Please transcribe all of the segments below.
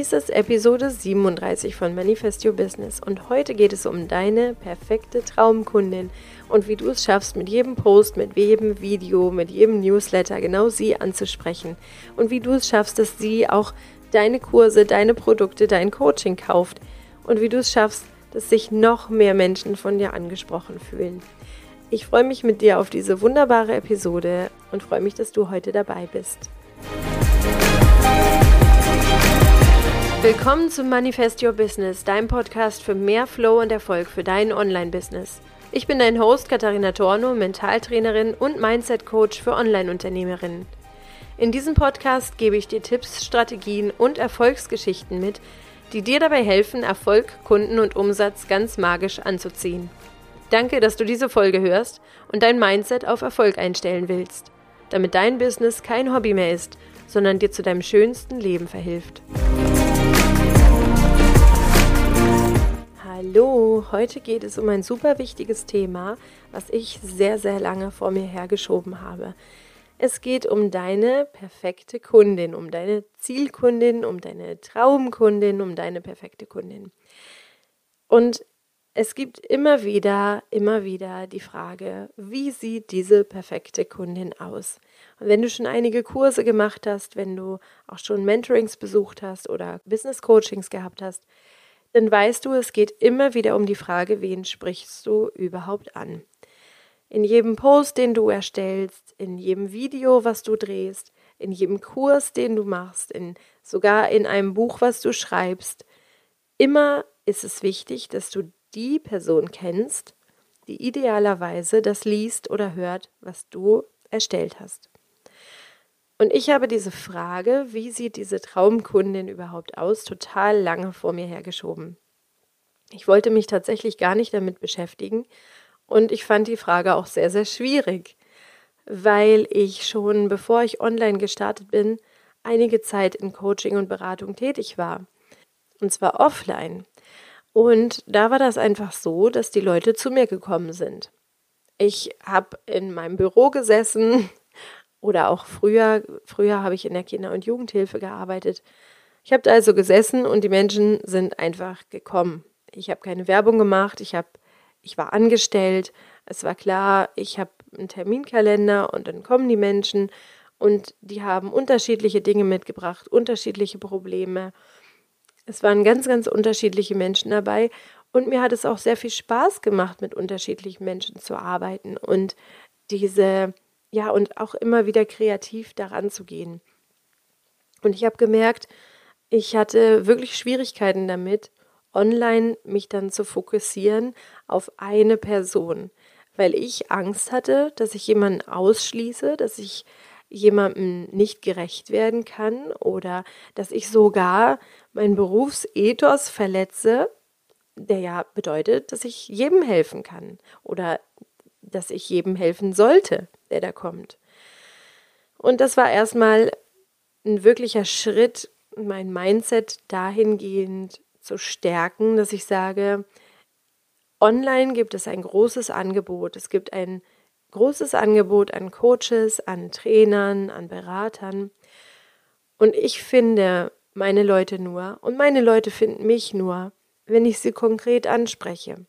Dies ist Episode 37 von Manifest Your Business und heute geht es um deine perfekte Traumkundin und wie du es schaffst, mit jedem Post, mit jedem Video, mit jedem Newsletter genau sie anzusprechen und wie du es schaffst, dass sie auch deine Kurse, deine Produkte, dein Coaching kauft und wie du es schaffst, dass sich noch mehr Menschen von dir angesprochen fühlen. Ich freue mich mit dir auf diese wunderbare Episode und freue mich, dass du heute dabei bist. Willkommen zum Manifest Your Business, deinem Podcast für mehr Flow und Erfolg für dein Online-Business. Ich bin dein Host Katharina Torno, Mentaltrainerin und Mindset-Coach für Online-Unternehmerinnen. In diesem Podcast gebe ich dir Tipps, Strategien und Erfolgsgeschichten mit, die dir dabei helfen, Erfolg, Kunden und Umsatz ganz magisch anzuziehen. Danke, dass du diese Folge hörst und dein Mindset auf Erfolg einstellen willst, damit dein Business kein Hobby mehr ist, sondern dir zu deinem schönsten Leben verhilft. Hallo, heute geht es um ein super wichtiges Thema, was ich sehr, sehr lange vor mir hergeschoben habe. Es geht um deine perfekte Kundin, um deine Zielkundin, um deine Traumkundin, um deine perfekte Kundin. Und es gibt immer wieder, immer wieder die Frage, wie sieht diese perfekte Kundin aus? Und wenn du schon einige Kurse gemacht hast, wenn du auch schon Mentorings besucht hast oder Business Coachings gehabt hast, dann weißt du, es geht immer wieder um die Frage, wen sprichst du überhaupt an. In jedem Post, den du erstellst, in jedem Video, was du drehst, in jedem Kurs, den du machst, in sogar in einem Buch, was du schreibst, immer ist es wichtig, dass du die Person kennst, die idealerweise das liest oder hört, was du erstellt hast. Und ich habe diese Frage, wie sieht diese Traumkundin überhaupt aus, total lange vor mir hergeschoben. Ich wollte mich tatsächlich gar nicht damit beschäftigen und ich fand die Frage auch sehr, sehr schwierig, weil ich schon, bevor ich online gestartet bin, einige Zeit in Coaching und Beratung tätig war. Und zwar offline. Und da war das einfach so, dass die Leute zu mir gekommen sind. Ich habe in meinem Büro gesessen, oder auch früher, früher habe ich in der Kinder- und Jugendhilfe gearbeitet. Ich habe da also gesessen und die Menschen sind einfach gekommen. Ich habe keine Werbung gemacht, ich habe ich war angestellt, es war klar, ich habe einen Terminkalender und dann kommen die Menschen und die haben unterschiedliche Dinge mitgebracht, unterschiedliche Probleme. Es waren ganz, ganz unterschiedliche Menschen dabei und mir hat es auch sehr viel Spaß gemacht, mit unterschiedlichen Menschen zu arbeiten und diese ja, und auch immer wieder kreativ daran zu gehen. Und ich habe gemerkt, ich hatte wirklich Schwierigkeiten damit, online mich dann zu fokussieren auf eine Person, weil ich Angst hatte, dass ich jemanden ausschließe, dass ich jemandem nicht gerecht werden kann oder dass ich sogar mein Berufsethos verletze, der ja bedeutet, dass ich jedem helfen kann oder dass ich jedem helfen sollte, der da kommt. Und das war erstmal ein wirklicher Schritt, mein Mindset dahingehend zu stärken, dass ich sage, online gibt es ein großes Angebot. Es gibt ein großes Angebot an Coaches, an Trainern, an Beratern. Und ich finde meine Leute nur und meine Leute finden mich nur, wenn ich sie konkret anspreche.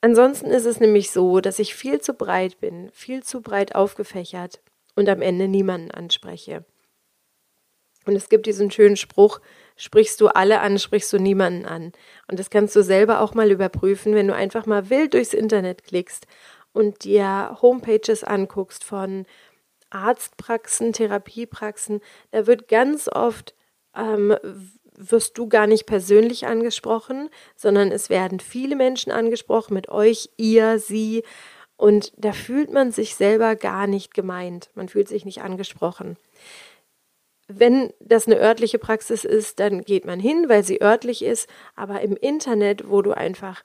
Ansonsten ist es nämlich so, dass ich viel zu breit bin, viel zu breit aufgefächert und am Ende niemanden anspreche. Und es gibt diesen schönen Spruch, sprichst du alle an, sprichst du niemanden an. Und das kannst du selber auch mal überprüfen, wenn du einfach mal wild durchs Internet klickst und dir Homepages anguckst von Arztpraxen, Therapiepraxen. Da wird ganz oft ähm, wirst du gar nicht persönlich angesprochen, sondern es werden viele Menschen angesprochen mit euch, ihr, sie. Und da fühlt man sich selber gar nicht gemeint. Man fühlt sich nicht angesprochen. Wenn das eine örtliche Praxis ist, dann geht man hin, weil sie örtlich ist. Aber im Internet, wo du einfach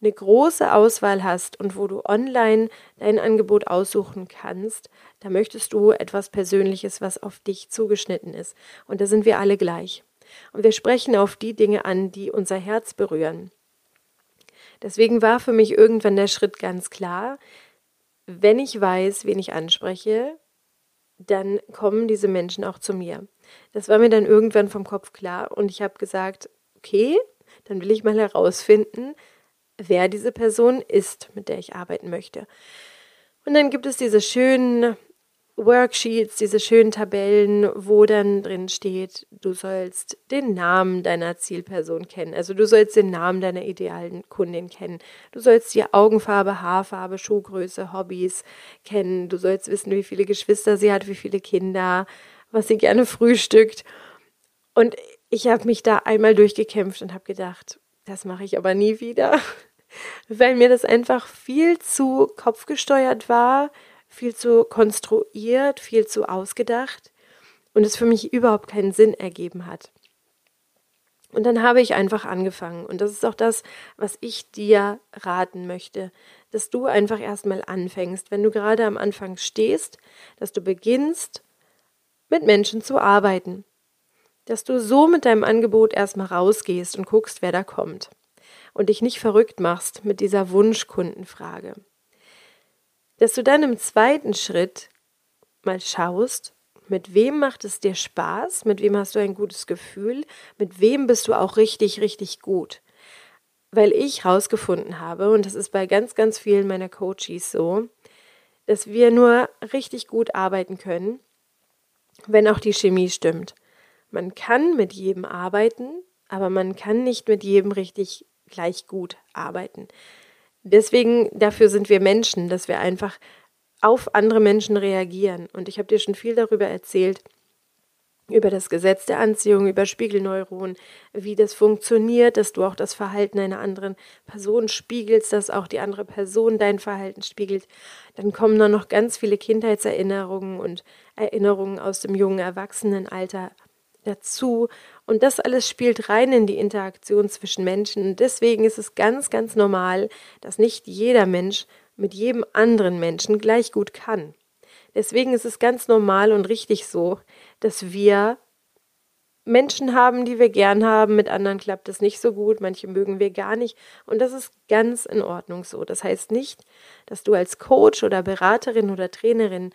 eine große Auswahl hast und wo du online dein Angebot aussuchen kannst, da möchtest du etwas Persönliches, was auf dich zugeschnitten ist. Und da sind wir alle gleich. Und wir sprechen auf die Dinge an, die unser Herz berühren. Deswegen war für mich irgendwann der Schritt ganz klar, wenn ich weiß, wen ich anspreche, dann kommen diese Menschen auch zu mir. Das war mir dann irgendwann vom Kopf klar und ich habe gesagt, okay, dann will ich mal herausfinden, wer diese Person ist, mit der ich arbeiten möchte. Und dann gibt es diese schönen Worksheets, diese schönen Tabellen, wo dann drin steht, du sollst den Namen deiner Zielperson kennen. Also du sollst den Namen deiner idealen Kundin kennen. Du sollst die Augenfarbe, Haarfarbe, Schuhgröße, Hobbys kennen. Du sollst wissen, wie viele Geschwister sie hat, wie viele Kinder, was sie gerne frühstückt. Und ich habe mich da einmal durchgekämpft und habe gedacht, das mache ich aber nie wieder, weil mir das einfach viel zu kopfgesteuert war viel zu konstruiert, viel zu ausgedacht und es für mich überhaupt keinen Sinn ergeben hat. Und dann habe ich einfach angefangen. Und das ist auch das, was ich dir raten möchte, dass du einfach erstmal anfängst, wenn du gerade am Anfang stehst, dass du beginnst, mit Menschen zu arbeiten. Dass du so mit deinem Angebot erstmal rausgehst und guckst, wer da kommt. Und dich nicht verrückt machst mit dieser Wunschkundenfrage dass du dann im zweiten Schritt mal schaust, mit wem macht es dir Spaß, mit wem hast du ein gutes Gefühl, mit wem bist du auch richtig, richtig gut. Weil ich herausgefunden habe, und das ist bei ganz, ganz vielen meiner Coaches so, dass wir nur richtig gut arbeiten können, wenn auch die Chemie stimmt. Man kann mit jedem arbeiten, aber man kann nicht mit jedem richtig gleich gut arbeiten. Deswegen, dafür sind wir Menschen, dass wir einfach auf andere Menschen reagieren. Und ich habe dir schon viel darüber erzählt, über das Gesetz der Anziehung, über Spiegelneuronen, wie das funktioniert, dass du auch das Verhalten einer anderen Person spiegelst, dass auch die andere Person dein Verhalten spiegelt. Dann kommen da noch ganz viele Kindheitserinnerungen und Erinnerungen aus dem jungen Erwachsenenalter dazu. Und das alles spielt rein in die Interaktion zwischen Menschen. Deswegen ist es ganz, ganz normal, dass nicht jeder Mensch mit jedem anderen Menschen gleich gut kann. Deswegen ist es ganz normal und richtig so, dass wir Menschen haben, die wir gern haben, mit anderen klappt es nicht so gut, manche mögen wir gar nicht und das ist ganz in Ordnung so. Das heißt nicht, dass du als Coach oder Beraterin oder Trainerin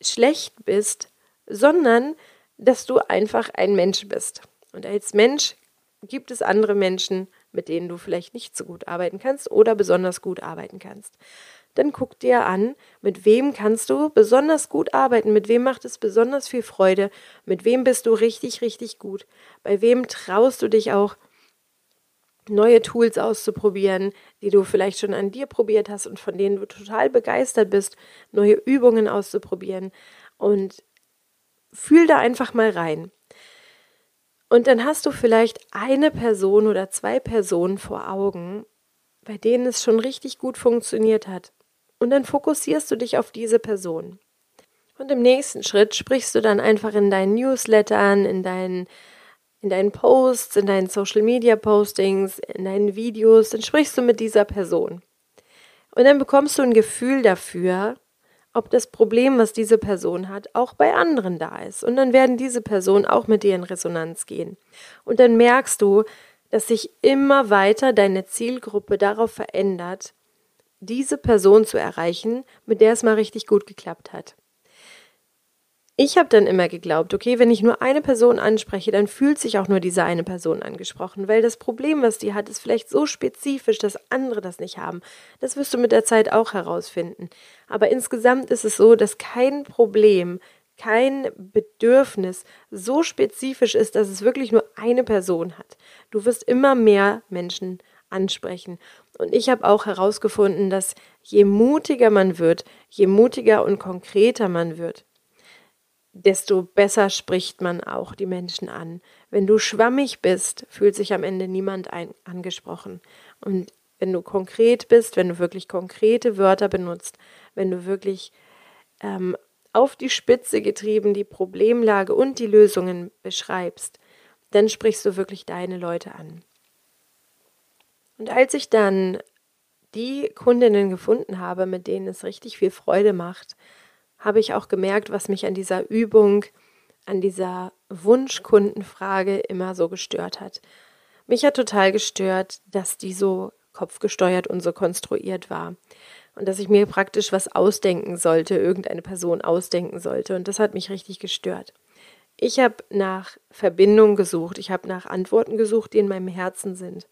schlecht bist, sondern dass du einfach ein Mensch bist. Und als Mensch gibt es andere Menschen, mit denen du vielleicht nicht so gut arbeiten kannst oder besonders gut arbeiten kannst. Dann guck dir an, mit wem kannst du besonders gut arbeiten, mit wem macht es besonders viel Freude, mit wem bist du richtig, richtig gut, bei wem traust du dich auch neue Tools auszuprobieren, die du vielleicht schon an dir probiert hast und von denen du total begeistert bist, neue Übungen auszuprobieren und fühl da einfach mal rein. Und dann hast du vielleicht eine Person oder zwei Personen vor Augen, bei denen es schon richtig gut funktioniert hat. Und dann fokussierst du dich auf diese Person. Und im nächsten Schritt sprichst du dann einfach in deinen Newslettern, in deinen, in deinen Posts, in deinen Social Media Postings, in deinen Videos, dann sprichst du mit dieser Person. Und dann bekommst du ein Gefühl dafür, ob das Problem, was diese Person hat, auch bei anderen da ist. Und dann werden diese Personen auch mit dir in Resonanz gehen. Und dann merkst du, dass sich immer weiter deine Zielgruppe darauf verändert, diese Person zu erreichen, mit der es mal richtig gut geklappt hat ich habe dann immer geglaubt, okay, wenn ich nur eine Person anspreche, dann fühlt sich auch nur diese eine Person angesprochen, weil das Problem, was die hat, ist vielleicht so spezifisch, dass andere das nicht haben. Das wirst du mit der Zeit auch herausfinden. Aber insgesamt ist es so, dass kein Problem, kein Bedürfnis so spezifisch ist, dass es wirklich nur eine Person hat. Du wirst immer mehr Menschen ansprechen. Und ich habe auch herausgefunden, dass je mutiger man wird, je mutiger und konkreter man wird, desto besser spricht man auch die Menschen an. Wenn du schwammig bist, fühlt sich am Ende niemand ein, angesprochen. Und wenn du konkret bist, wenn du wirklich konkrete Wörter benutzt, wenn du wirklich ähm, auf die Spitze getrieben die Problemlage und die Lösungen beschreibst, dann sprichst du wirklich deine Leute an. Und als ich dann die Kundinnen gefunden habe, mit denen es richtig viel Freude macht, habe ich auch gemerkt, was mich an dieser Übung, an dieser Wunschkundenfrage immer so gestört hat. Mich hat total gestört, dass die so kopfgesteuert und so konstruiert war. und dass ich mir praktisch was ausdenken sollte, irgendeine Person ausdenken sollte. Und das hat mich richtig gestört. Ich habe nach Verbindung gesucht, ich habe nach Antworten gesucht, die in meinem Herzen sind.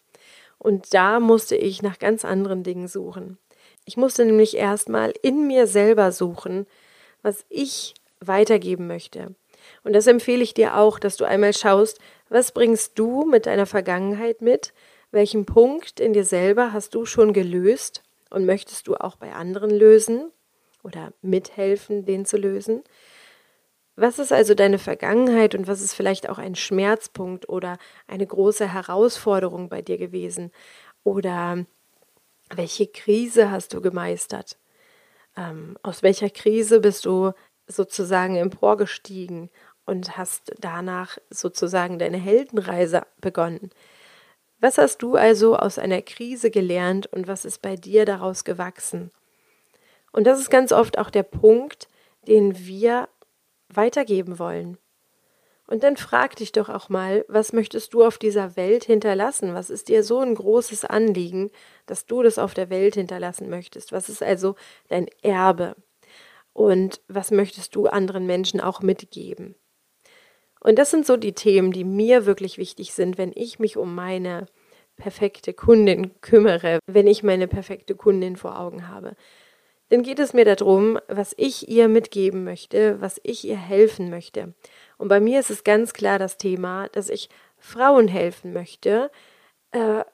Und da musste ich nach ganz anderen Dingen suchen. Ich musste nämlich erstmal in mir selber suchen, was ich weitergeben möchte. Und das empfehle ich dir auch, dass du einmal schaust, was bringst du mit deiner Vergangenheit mit? Welchen Punkt in dir selber hast du schon gelöst und möchtest du auch bei anderen lösen oder mithelfen, den zu lösen? Was ist also deine Vergangenheit und was ist vielleicht auch ein Schmerzpunkt oder eine große Herausforderung bei dir gewesen? Oder welche Krise hast du gemeistert? Ähm, aus welcher Krise bist du sozusagen emporgestiegen und hast danach sozusagen deine Heldenreise begonnen? Was hast du also aus einer Krise gelernt und was ist bei dir daraus gewachsen? Und das ist ganz oft auch der Punkt, den wir weitergeben wollen. Und dann frag dich doch auch mal, was möchtest du auf dieser Welt hinterlassen? Was ist dir so ein großes Anliegen, dass du das auf der Welt hinterlassen möchtest? Was ist also dein Erbe? Und was möchtest du anderen Menschen auch mitgeben? Und das sind so die Themen, die mir wirklich wichtig sind, wenn ich mich um meine perfekte Kundin kümmere, wenn ich meine perfekte Kundin vor Augen habe dann geht es mir darum, was ich ihr mitgeben möchte, was ich ihr helfen möchte. Und bei mir ist es ganz klar das Thema, dass ich Frauen helfen möchte, äh,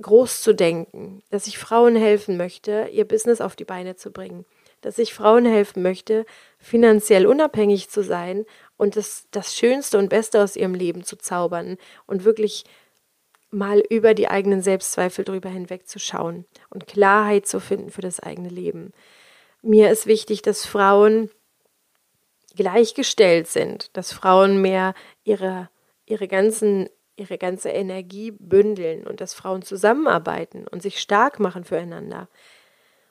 groß zu denken, dass ich Frauen helfen möchte, ihr Business auf die Beine zu bringen, dass ich Frauen helfen möchte, finanziell unabhängig zu sein und das, das Schönste und Beste aus ihrem Leben zu zaubern und wirklich mal über die eigenen Selbstzweifel drüber hinwegzuschauen und Klarheit zu finden für das eigene Leben. Mir ist wichtig, dass Frauen gleichgestellt sind, dass Frauen mehr ihre, ihre, ganzen, ihre ganze Energie bündeln und dass Frauen zusammenarbeiten und sich stark machen füreinander.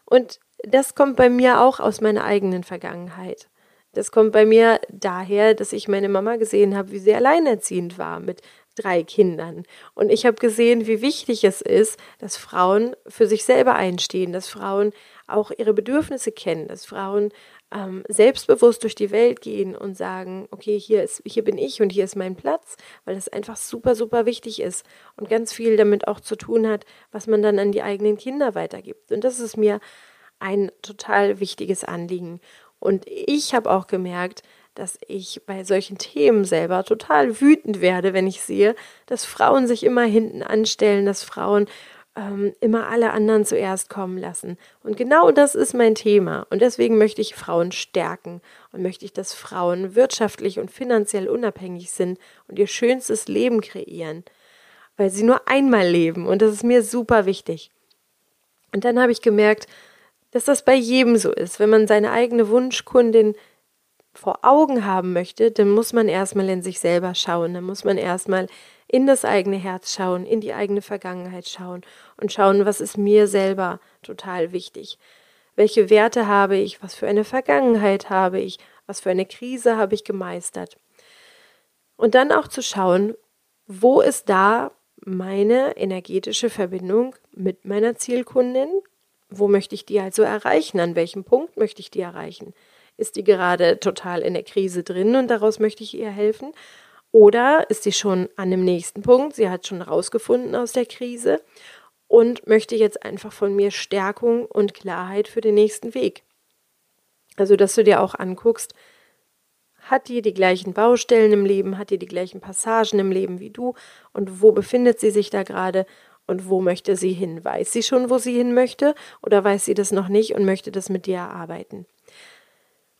Und das kommt bei mir auch aus meiner eigenen Vergangenheit. Das kommt bei mir daher, dass ich meine Mama gesehen habe, wie sie alleinerziehend war mit drei Kindern. Und ich habe gesehen, wie wichtig es ist, dass Frauen für sich selber einstehen, dass Frauen auch ihre Bedürfnisse kennen, dass Frauen ähm, selbstbewusst durch die Welt gehen und sagen, okay, hier ist, hier bin ich und hier ist mein Platz, weil das einfach super, super wichtig ist und ganz viel damit auch zu tun hat, was man dann an die eigenen Kinder weitergibt. Und das ist mir ein total wichtiges Anliegen. Und ich habe auch gemerkt, dass ich bei solchen Themen selber total wütend werde, wenn ich sehe, dass Frauen sich immer hinten anstellen, dass Frauen ähm, immer alle anderen zuerst kommen lassen. Und genau das ist mein Thema. Und deswegen möchte ich Frauen stärken und möchte ich, dass Frauen wirtschaftlich und finanziell unabhängig sind und ihr schönstes Leben kreieren, weil sie nur einmal leben. Und das ist mir super wichtig. Und dann habe ich gemerkt, dass das bei jedem so ist. Wenn man seine eigene Wunschkundin vor Augen haben möchte, dann muss man erstmal in sich selber schauen, dann muss man erstmal in das eigene Herz schauen, in die eigene Vergangenheit schauen und schauen, was ist mir selber total wichtig. Welche Werte habe ich, was für eine Vergangenheit habe ich, was für eine Krise habe ich gemeistert. Und dann auch zu schauen, wo ist da meine energetische Verbindung mit meiner Zielkundin? Wo möchte ich die also erreichen? An welchem Punkt möchte ich die erreichen? Ist die gerade total in der Krise drin und daraus möchte ich ihr helfen? Oder ist sie schon an dem nächsten Punkt? Sie hat schon rausgefunden aus der Krise und möchte jetzt einfach von mir Stärkung und Klarheit für den nächsten Weg. Also, dass du dir auch anguckst, hat die die gleichen Baustellen im Leben, hat die die gleichen Passagen im Leben wie du und wo befindet sie sich da gerade und wo möchte sie hin? Weiß sie schon, wo sie hin möchte oder weiß sie das noch nicht und möchte das mit dir erarbeiten?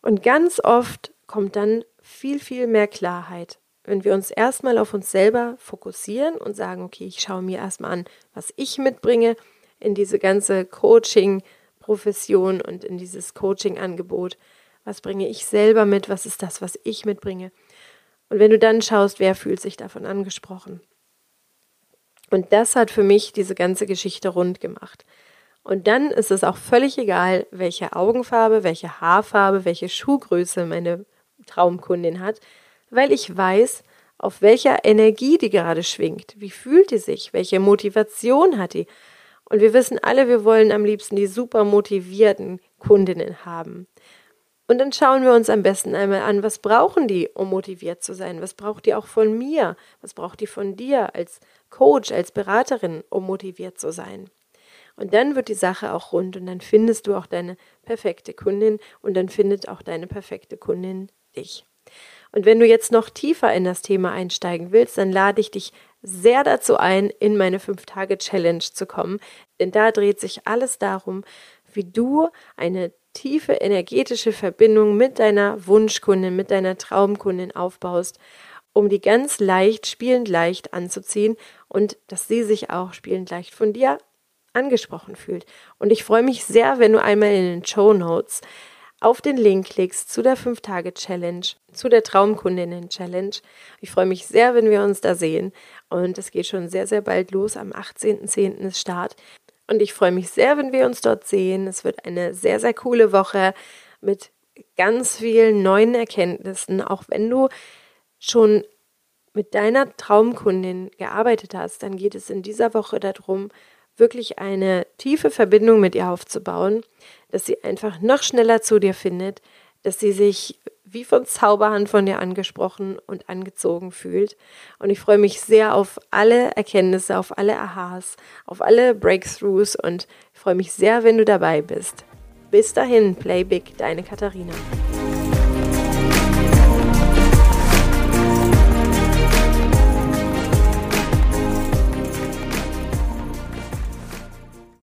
Und ganz oft kommt dann viel, viel mehr Klarheit, wenn wir uns erstmal auf uns selber fokussieren und sagen, okay, ich schaue mir erstmal an, was ich mitbringe in diese ganze Coaching-Profession und in dieses Coaching-Angebot. Was bringe ich selber mit? Was ist das, was ich mitbringe? Und wenn du dann schaust, wer fühlt sich davon angesprochen? Und das hat für mich diese ganze Geschichte rund gemacht. Und dann ist es auch völlig egal, welche Augenfarbe, welche Haarfarbe, welche Schuhgröße meine Traumkundin hat, weil ich weiß, auf welcher Energie die gerade schwingt. Wie fühlt die sich? Welche Motivation hat die? Und wir wissen alle, wir wollen am liebsten die super motivierten Kundinnen haben. Und dann schauen wir uns am besten einmal an, was brauchen die, um motiviert zu sein? Was braucht die auch von mir? Was braucht die von dir als Coach, als Beraterin, um motiviert zu sein? Und dann wird die Sache auch rund und dann findest du auch deine perfekte Kundin und dann findet auch deine perfekte Kundin dich. Und wenn du jetzt noch tiefer in das Thema einsteigen willst, dann lade ich dich sehr dazu ein, in meine 5-Tage-Challenge zu kommen. Denn da dreht sich alles darum, wie du eine tiefe energetische Verbindung mit deiner Wunschkundin, mit deiner Traumkundin aufbaust, um die ganz leicht, spielend leicht anzuziehen und dass sie sich auch spielend leicht von dir angesprochen fühlt. Und ich freue mich sehr, wenn du einmal in den Show Notes auf den Link klickst zu der 5-Tage-Challenge, zu der Traumkundinnen-Challenge. Ich freue mich sehr, wenn wir uns da sehen. Und es geht schon sehr, sehr bald los. Am 18.10. ist Start. Und ich freue mich sehr, wenn wir uns dort sehen. Es wird eine sehr, sehr coole Woche mit ganz vielen neuen Erkenntnissen. Auch wenn du schon mit deiner Traumkundin gearbeitet hast, dann geht es in dieser Woche darum, wirklich eine tiefe Verbindung mit ihr aufzubauen, dass sie einfach noch schneller zu dir findet, dass sie sich wie von Zauberhand von dir angesprochen und angezogen fühlt. Und ich freue mich sehr auf alle Erkenntnisse, auf alle Aha's, auf alle Breakthroughs und freue mich sehr, wenn du dabei bist. Bis dahin, Play Big, deine Katharina.